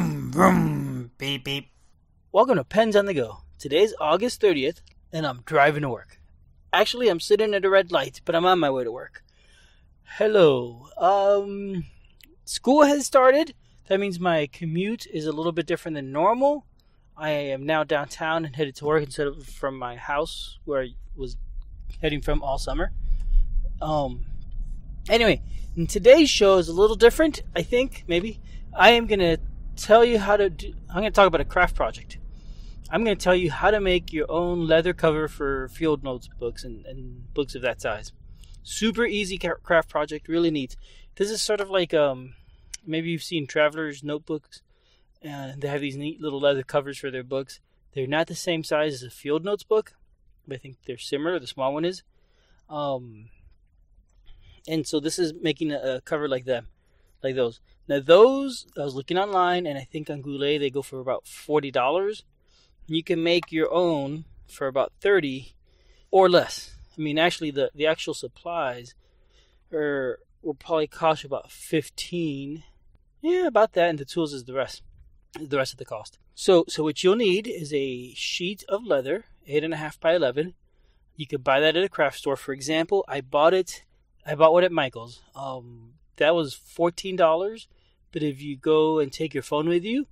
Vroom, vroom, beep, beep. Welcome to Pens on the Go. Today's August 30th, and I'm driving to work. Actually, I'm sitting at a red light, but I'm on my way to work. Hello. Um, school has started. That means my commute is a little bit different than normal. I am now downtown and headed to work instead of from my house where I was heading from all summer. Um, anyway, today's show is a little different, I think, maybe. I am going to tell you how to do, I'm going to talk about a craft project. I'm going to tell you how to make your own leather cover for field notes books and, and books of that size. Super easy craft project, really neat. This is sort of like um, maybe you've seen travelers' notebooks, and they have these neat little leather covers for their books. They're not the same size as a field notes book, but I think they're similar. The small one is. Um, and so this is making a, a cover like that, like those. Now those I was looking online, and I think on Goulet they go for about forty dollars. You can make your own for about thirty or less. I mean, actually, the the actual supplies are will probably cost you about fifteen. Yeah, about that, and the tools is the rest. The rest of the cost. So, so what you'll need is a sheet of leather, eight and a half by eleven. You could buy that at a craft store. For example, I bought it I bought one at Michael's. Um, that was fourteen dollars. But if you go and take your phone with you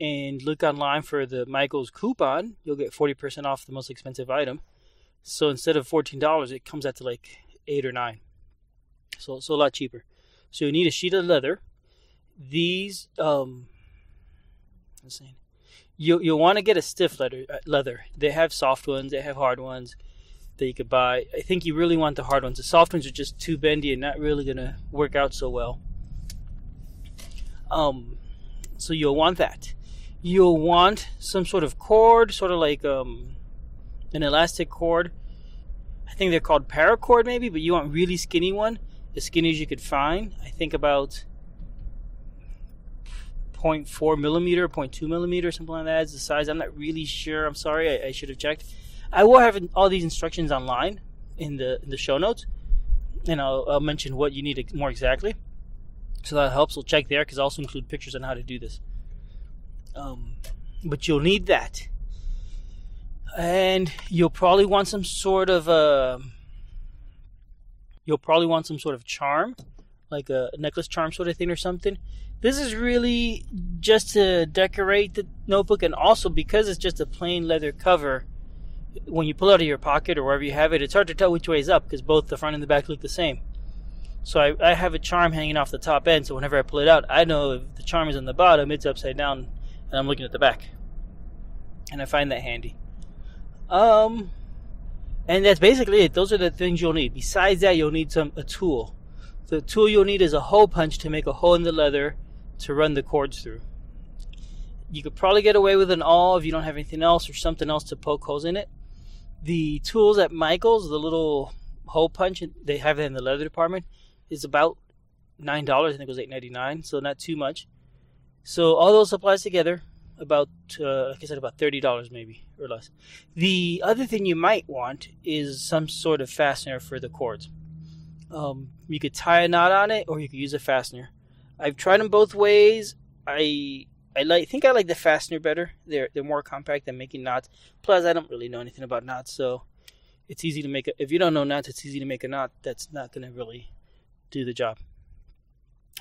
and look online for the Michael's coupon, you'll get forty percent off the most expensive item. So instead of fourteen dollars, it comes out to like eight or nine. So so a lot cheaper. So you need a sheet of leather. These um, I'm saying you you'll want to get a stiff leather. Uh, leather. They have soft ones. They have hard ones that you could buy. I think you really want the hard ones. The soft ones are just too bendy and not really gonna work out so well. Um, so you'll want that. You'll want some sort of cord, sort of like um, an elastic cord. I think they're called paracord, maybe, but you want really skinny one, as skinny as you could find. I think about 0.4 millimeter, 0.2 millimeter, something like that is the size. I'm not really sure. I'm sorry, I, I should have checked. I will have all these instructions online in the in the show notes, and I'll, I'll mention what you need more exactly. So that helps. We'll check there because I also include pictures on how to do this. Um, but you'll need that, and you'll probably want some sort of uh, you'll probably want some sort of charm, like a necklace charm sort of thing or something. This is really just to decorate the notebook, and also because it's just a plain leather cover when you pull out of your pocket or wherever you have it, it's hard to tell which way is up because both the front and the back look the same. So I, I have a charm hanging off the top end, so whenever I pull it out, I know if the charm is on the bottom, it's upside down, and I'm looking at the back. And I find that handy. Um, and that's basically it. Those are the things you'll need. Besides that, you'll need some a tool. The tool you'll need is a hole punch to make a hole in the leather to run the cords through. You could probably get away with an awl if you don't have anything else or something else to poke holes in it the tools at Michaels, the little hole punch they have it in the leather department, is about nine dollars. I think it was eight ninety nine, so not too much. So all those supplies together, about uh, like I said, about thirty dollars maybe or less. The other thing you might want is some sort of fastener for the cords. Um, you could tie a knot on it, or you could use a fastener. I've tried them both ways. I I like think I like the fastener better. They're they're more compact than making knots. Plus, I don't really know anything about knots, so it's easy to make. A, if you don't know knots, it's easy to make a knot that's not going to really do the job.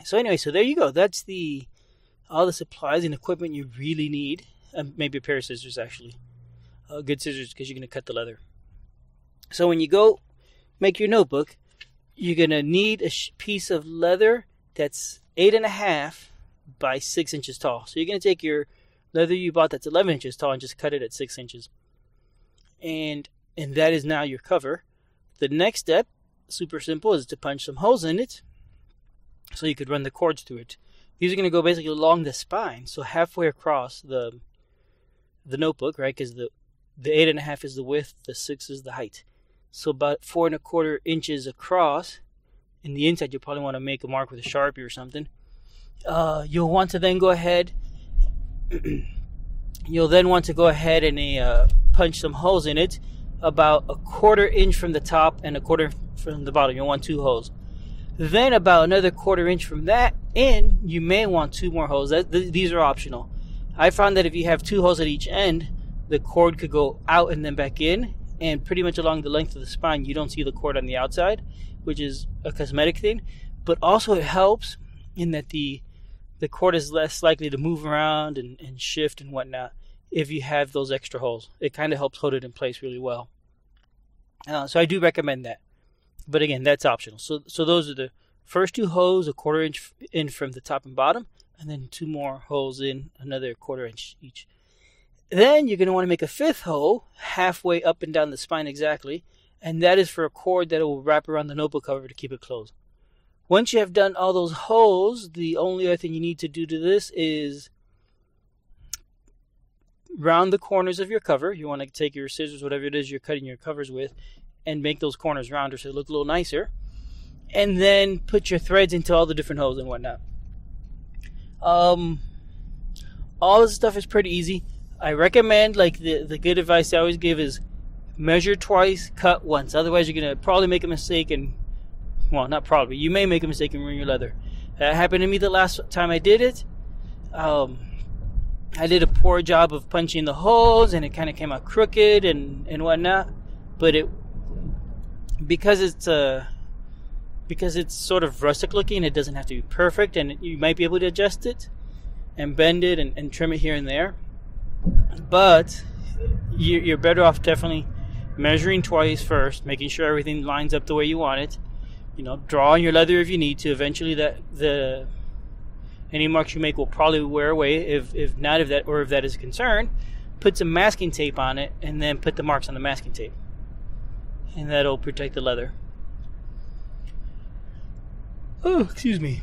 So anyway, so there you go. That's the all the supplies and equipment you really need. Um, maybe a pair of scissors actually. Uh, good scissors because you're to cut the leather. So when you go make your notebook, you're to need a piece of leather that's eight and a half by six inches tall. So you're to take your leather you bought that's 11 inches tall and just cut it at six inches. And and that is now your cover. The next step, super simple, is to punch some holes in it so you could run the cords through it. These are going to go basically along the spine, so halfway across the the notebook, right? Because the the eight and a half is the width, the six is the height. So about four and a quarter inches across. In the inside, you'll probably want to make a mark with a sharpie or something uh, you'll want to then go ahead. you'll then want to go ahead and uh, punch some holes in it, about a quarter inch from the top and a quarter from the bottom. You'll want two holes. Then about another quarter inch from that in, you may want two more holes. That, th- these are optional. I found that if you have two holes at each end, the cord could go out and then back in, and pretty much along the length of the spine, you don't see the cord on the outside, which is a cosmetic thing. But also, it helps in that the the cord is less likely to move around and, and shift and whatnot if you have those extra holes. It kind of helps hold it in place really well. Uh, so I do recommend that. But again, that's optional. So so those are the first two holes, a quarter inch in from the top and bottom, and then two more holes in, another quarter inch each. Then you're going to want to make a fifth hole halfway up and down the spine exactly, and that is for a cord that will wrap around the notebook cover to keep it closed. Once you have done all those holes, the only other thing you need to do to this is round the corners of your cover. You want to take your scissors, whatever it is you're cutting your covers with, and make those corners rounder so they look a little nicer. And then put your threads into all the different holes and whatnot. Um, all this stuff is pretty easy. I recommend, like the the good advice I always give is measure twice, cut once. Otherwise, you're gonna probably make a mistake and, well, not probably. You may make a mistake and ruin your leather. That happened to me the last time I did it. Um, I did a poor job of punching the holes, and it kind of came out crooked and and whatnot. But it because it's uh because it's sort of rustic looking, it doesn't have to be perfect, and you might be able to adjust it and bend it and, and trim it here and there. But you, you're better off definitely measuring twice first, making sure everything lines up the way you want it. You know, draw on your leather if you need to. Eventually, that the any marks you make will probably wear away. If if not, if that or if that is a concern, put some masking tape on it, and then put the marks on the masking tape, and that'll protect the leather. Oh, excuse me.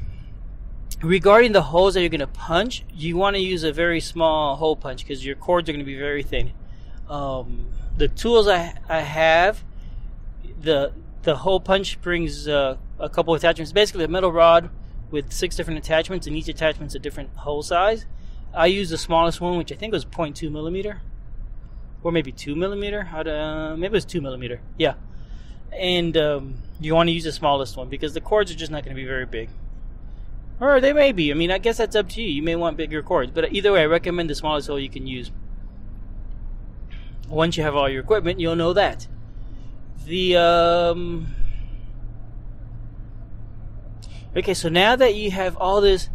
Regarding the holes that you're going to punch, you want to use a very small hole punch because your cords are going to be very thin. Um, the tools I, I have, the the hole punch brings uh, a couple of attachments. Basically, a metal rod with six different attachments, and each attachment's a different hole size. I use the smallest one, which I think was 0.2 millimeter, or maybe two millimeter. Uh, maybe it was two millimeter. Yeah, and um, you want to use the smallest one because the cords are just not going to be very big. Or they may be. I mean, I guess that's up to you. You may want bigger cords, but either way, I recommend the smallest hole you can use. Once you have all your equipment, you'll know that. The um. Okay, so now that you have all this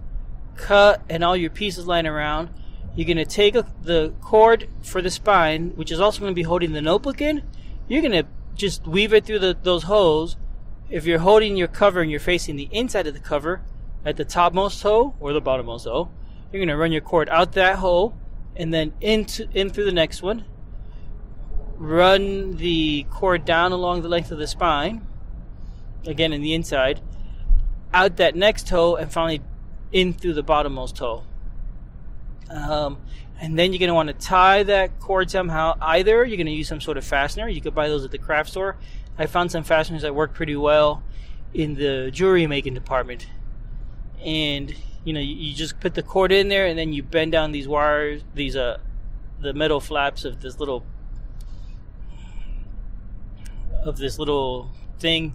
cut and all your pieces lying around, you're gonna take a, the cord for the spine, which is also gonna be holding the notebook in. You're gonna just weave it through the, those holes. If you're holding your cover and you're facing the inside of the cover, at the topmost hole or the bottommost hole, you're going to run your cord out that hole and then into in through the next one. Run the cord down along the length of the spine, again in the inside, out that next hole, and finally in through the bottommost hole. Um, and then you're going to want to tie that cord somehow. Either you're going to use some sort of fastener. You could buy those at the craft store. I found some fasteners that work pretty well in the jewelry making department and you know you, you, just put the cord in there and then you bend down these wires these uh the metal flaps of this little of this little thing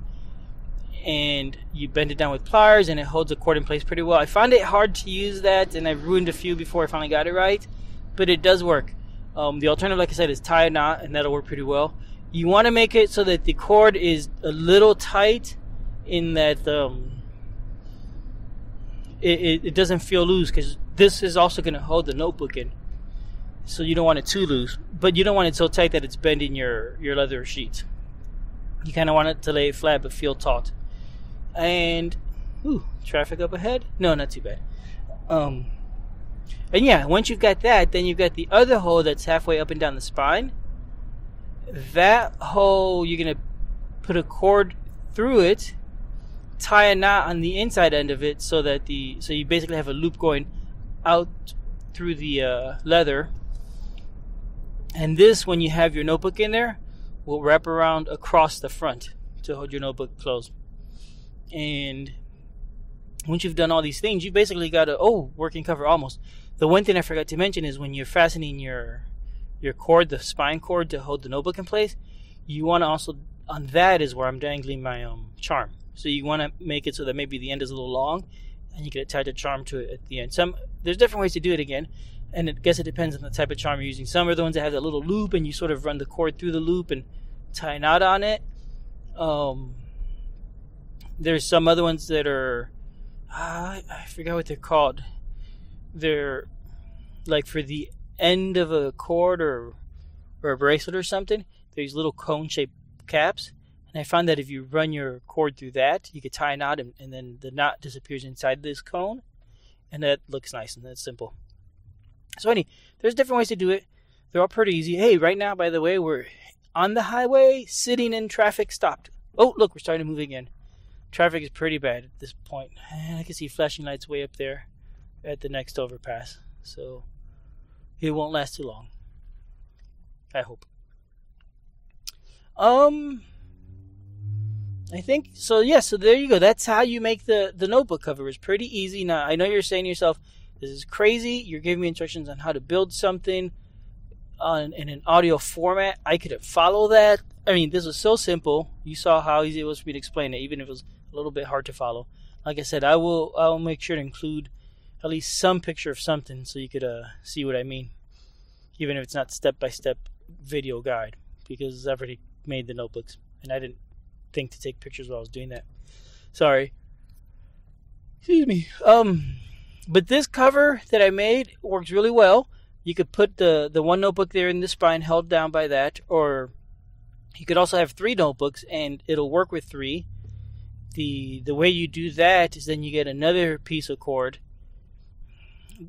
and you bend it down with pliers and it holds the cord in place pretty well i found it hard to use that and i ruined a few before i finally got it right but it does work um, the alternative like i said is tie a knot and that'll work pretty well you want to make it so that the cord is a little tight in that um, it, it, it doesn't feel loose because this is also going to hold the notebook in. So you don't want it too loose, but you don't want it so tight that it's bending your, your leather sheet. You kind of want it to lay flat but feel taut. And, ooh, traffic up ahead? No, not too bad. Um, and yeah, once you've got that, then you've got the other hole that's halfway up and down the spine. That hole, you're to put a cord through it tie a knot on the inside end of it so that the so you basically have a loop going out through the uh, leather and this when you have your notebook in there will wrap around across the front to hold your notebook closed and once you've done all these things you basically got a oh working cover almost the one thing i forgot to mention is when you're fastening your your cord the spine cord to hold the notebook in place you want to also on that is where i'm dangling my um charm So you want to make it so that maybe the end is a little long, and you can attach a charm to it at the end. Some there's different ways to do it again, and I guess it depends on the type of charm you're using. Some are the ones that have that little loop, and you sort of run the cord through the loop and tie a knot on it. Um, there's some other ones that are uh, I forgot what they're called. They're like for the end of a cord or or a bracelet or something. There's little cone shaped caps, and I found that if you run your cord through that, you could tie a knot, and, and then the knot disappears inside this cone, and that looks nice and that's simple. So, any there's different ways to do it. They're all pretty easy. Hey, right now, by the way, we're on the highway, sitting in traffic, stopped. Oh, look, we're starting to move again. Traffic is pretty bad at this point. And I can see flashing lights way up there at the next overpass. So it won't last too long. I hope. Um I think so yeah, so there you go. That's how you make the the notebook cover. It's pretty easy. Now I know you're saying to yourself, this is crazy. You're giving me instructions on how to build something on in an audio format. I could follow that. I mean, this was so simple. You saw how easy it was for me to explain it, even if it was a little bit hard to follow. Like I said, I will I will make sure to include at least some picture of something so you could uh, see what I mean, even if it's not step by step video guide because I've already made the notebooks and I didn't think to take pictures while I was doing that. Sorry. Excuse me. Um, but this cover that I made works really well. You could put the the one notebook there in the spine held down by that, or you could also have three notebooks and it'll work with three. The the way you do that is then you get another piece of cord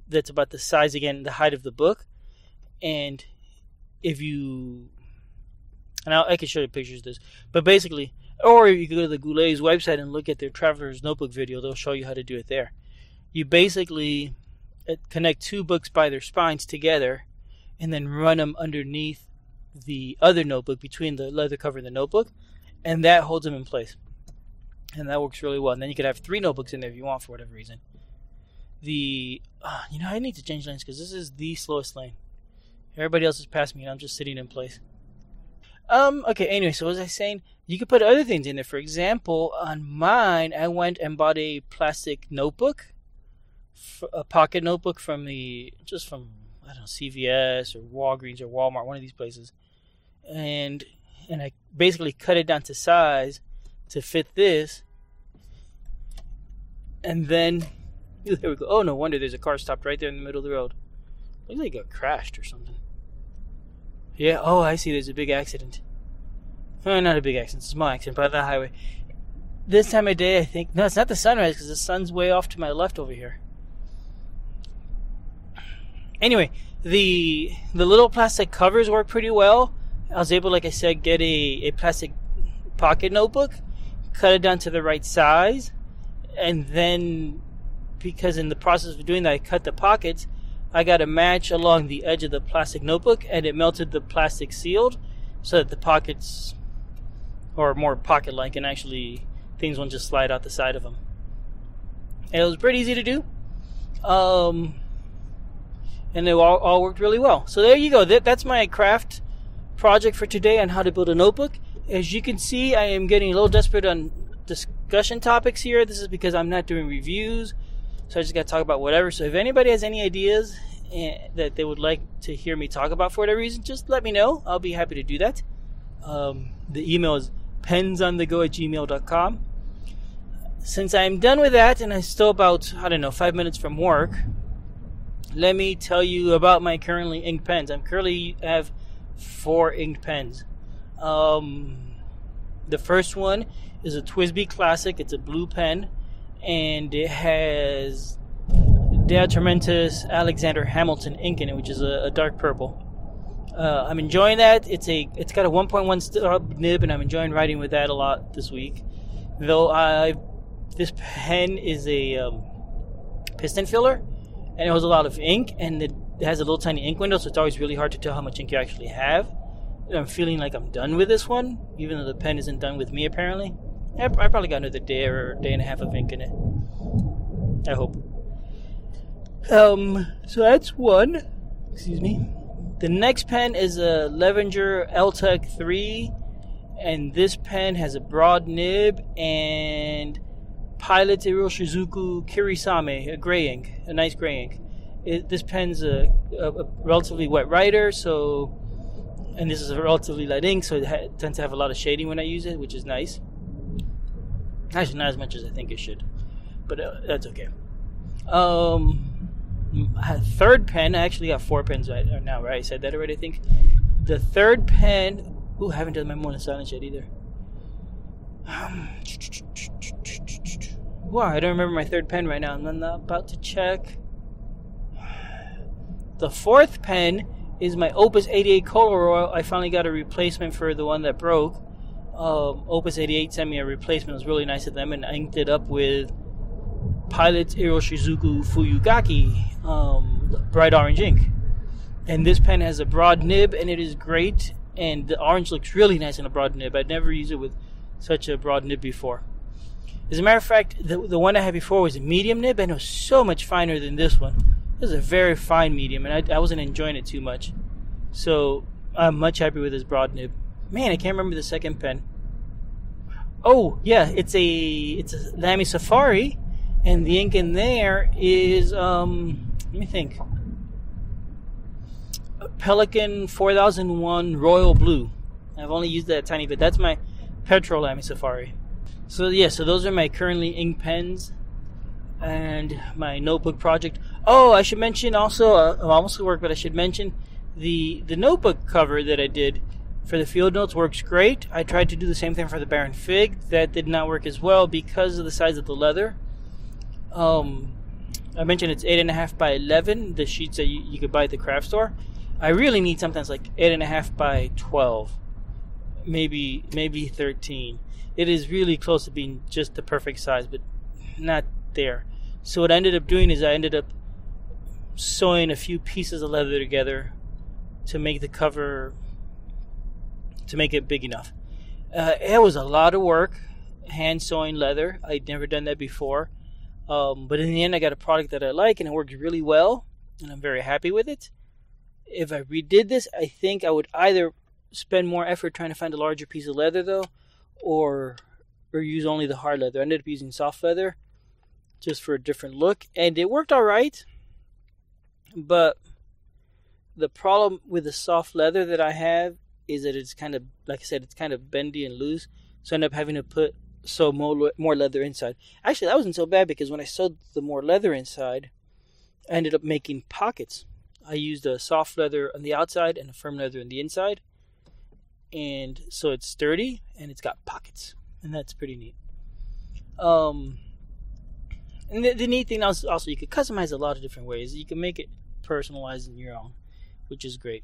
that's about the size again, the height of the book, and if you and I'll, I can show you pictures of this, but basically, or you can go to the Goulet's website and look at their Traveler's Notebook video. They'll show you how to do it there. You basically uh, connect two books by their spines together, and then run them underneath the other notebook between the leather cover and the notebook, and that holds them in place. And that works really well. And then you could have three notebooks in there if you want for whatever reason. The uh, you know I need to change lanes because this is the slowest lane. Everybody else is past me, and I'm just sitting in place. Um. Okay. Anyway, so as I was saying, you could put other things in there. For example, on mine, I went and bought a plastic notebook, a pocket notebook from the just from I don't know CVS or Walgreens or Walmart, one of these places, and and I basically cut it down to size to fit this, and then there we go. Oh no wonder there's a car stopped right there in the middle of the road. Looks like it got crashed or something. Yeah. Oh, I see. There's a big accident. Oh, not a big accident. It's a small accident, but the highway. This time of day, I think. No, it's not the sunrise because the sun's way off to my left over here. Anyway, the the little plastic covers work pretty well. I was able, like I said, get a, a plastic pocket notebook, cut it down to the right size, and then because in the process of doing that, I cut the pockets. I got a match along the edge of the plastic notebook, and it melted the plastic sealed, so that the pockets, or more pocket-like, and actually things won't just slide out the side of them. And it was pretty easy to do. Um, and they all, all worked really well. So there you go. That, that's my craft project for today on how to build a notebook. As you can see, I am getting a little desperate on discussion topics here. This is because I'm not doing reviews, so I just got to talk about whatever. So if anybody has any ideas eh, that they would like to hear me talk about for whatever reason, just let me know. I'll be happy to do that. Um, the email is pensonthego at gmail.com. Since I'm done with that and I'm still about, I don't know, five minutes from work, let me tell you about my currently inked pens. I'm currently have four inked pens. Um, the first one is a TWSBI Classic. It's a blue pen, and it has De Atramentis Alexander Hamilton ink in it, which is a, a dark purple. Uh, I'm enjoying that. It's a it's got a 1.1 stub nib, and I'm enjoying writing with that a lot this week. Though I this pen is a um, piston filler, and it has a lot of ink, and it has a little tiny ink window, so it's always really hard to tell how much ink you actually have. I'm feeling like I'm done with this one, even though the pen isn't done with me apparently. I, I probably got another day or day and a half of ink in it. I hope. Um, so that's one. Excuse me. The next pen is a Levenger LTEC 3, And this pen has a broad nib and Pilot Iroshizuku Kirisame, a gray ink, a nice gray ink. It, this pen's a, a, a, relatively wet writer, so and this is a relatively light ink, so it ha- tends to have a lot of shading when I use it, which is nice. Actually, not as much as I think it should, but uh, that's okay. Um, third pen, I actually got four pens right now, right? I said that already, I think. The third pen, ooh, I haven't done my morning silence yet either. Um, wow, I don't remember my third pen right now. I'm not about to check. The fourth pen is my Opus 88 Koloro. I finally got a replacement for the one that broke. Um, Opus 88 sent me a replacement. It was really nice of them, and I inked it up with Pilot Iroshizuku Fuyugaki um, bright orange ink. And this pen has a broad nib, and it is great. And the orange looks really nice in a broad nib. I'd never used it with such a broad nib before. As a matter of fact, the, the one I had before was a medium nib, and it was so much finer than this one. This was a very fine medium, and I, I wasn't enjoying it too much. So I'm much happy with this broad nib. Man, I can't remember the second pen. Oh yeah, it's a it's a Lamy Safari, and the ink in there is um let me think. Pelikan 4001 Royal Blue. I've only used that tiny bit. That's my petrol Lamy Safari. So yeah, so those are my currently ink pens and my notebook project. Oh, I should mention also, uh, I'm almost at work, but I should mention the the notebook cover that I did for the field notes works great. I tried to do the same thing for the Baron Fig. That did not work as well because of the size of the leather. Um, I mentioned it's eight and a half by eleven. The sheets that you, you could buy at the craft store. I really need something that's like eight and a half by twelve, maybe maybe thirteen. It is really close to being just the perfect size, but not there. So what I ended up doing is I ended up sewing a few pieces of leather together to make the cover to make it big enough. Uh, it was a lot of work, hand sewing leather. I'd never done that before, um, but in the end, I got a product that I like and it works really well, and I'm very happy with it. If I redid this, I think I would either spend more effort trying to find a larger piece of leather though, or or use only the hard leather. I ended up using soft leather just for a different look, and it worked all right. But the problem with the soft leather that I have is that it's kind of, like I said, it's kind of bendy and loose. So I end up having to put sew more more leather inside. Actually, that wasn't so bad because when I sewed the more leather inside, I ended up making pockets. I used a soft leather on the outside and a firm leather on the inside, and so it's sturdy and it's got pockets, and that's pretty neat. Um, and the, the neat thing also, also, you could customize a lot of different ways. You can make it personalized in your own, which is great.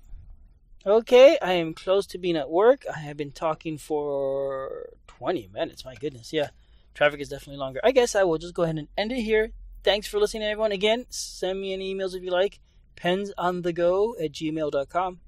Okay, I am close to being at work. I have been talking for 20 minutes. My goodness, yeah. Traffic is definitely longer. I guess I will just go ahead and end it here. Thanks for listening, everyone. Again, send me any emails if you like. Pens on the go at gmail.com.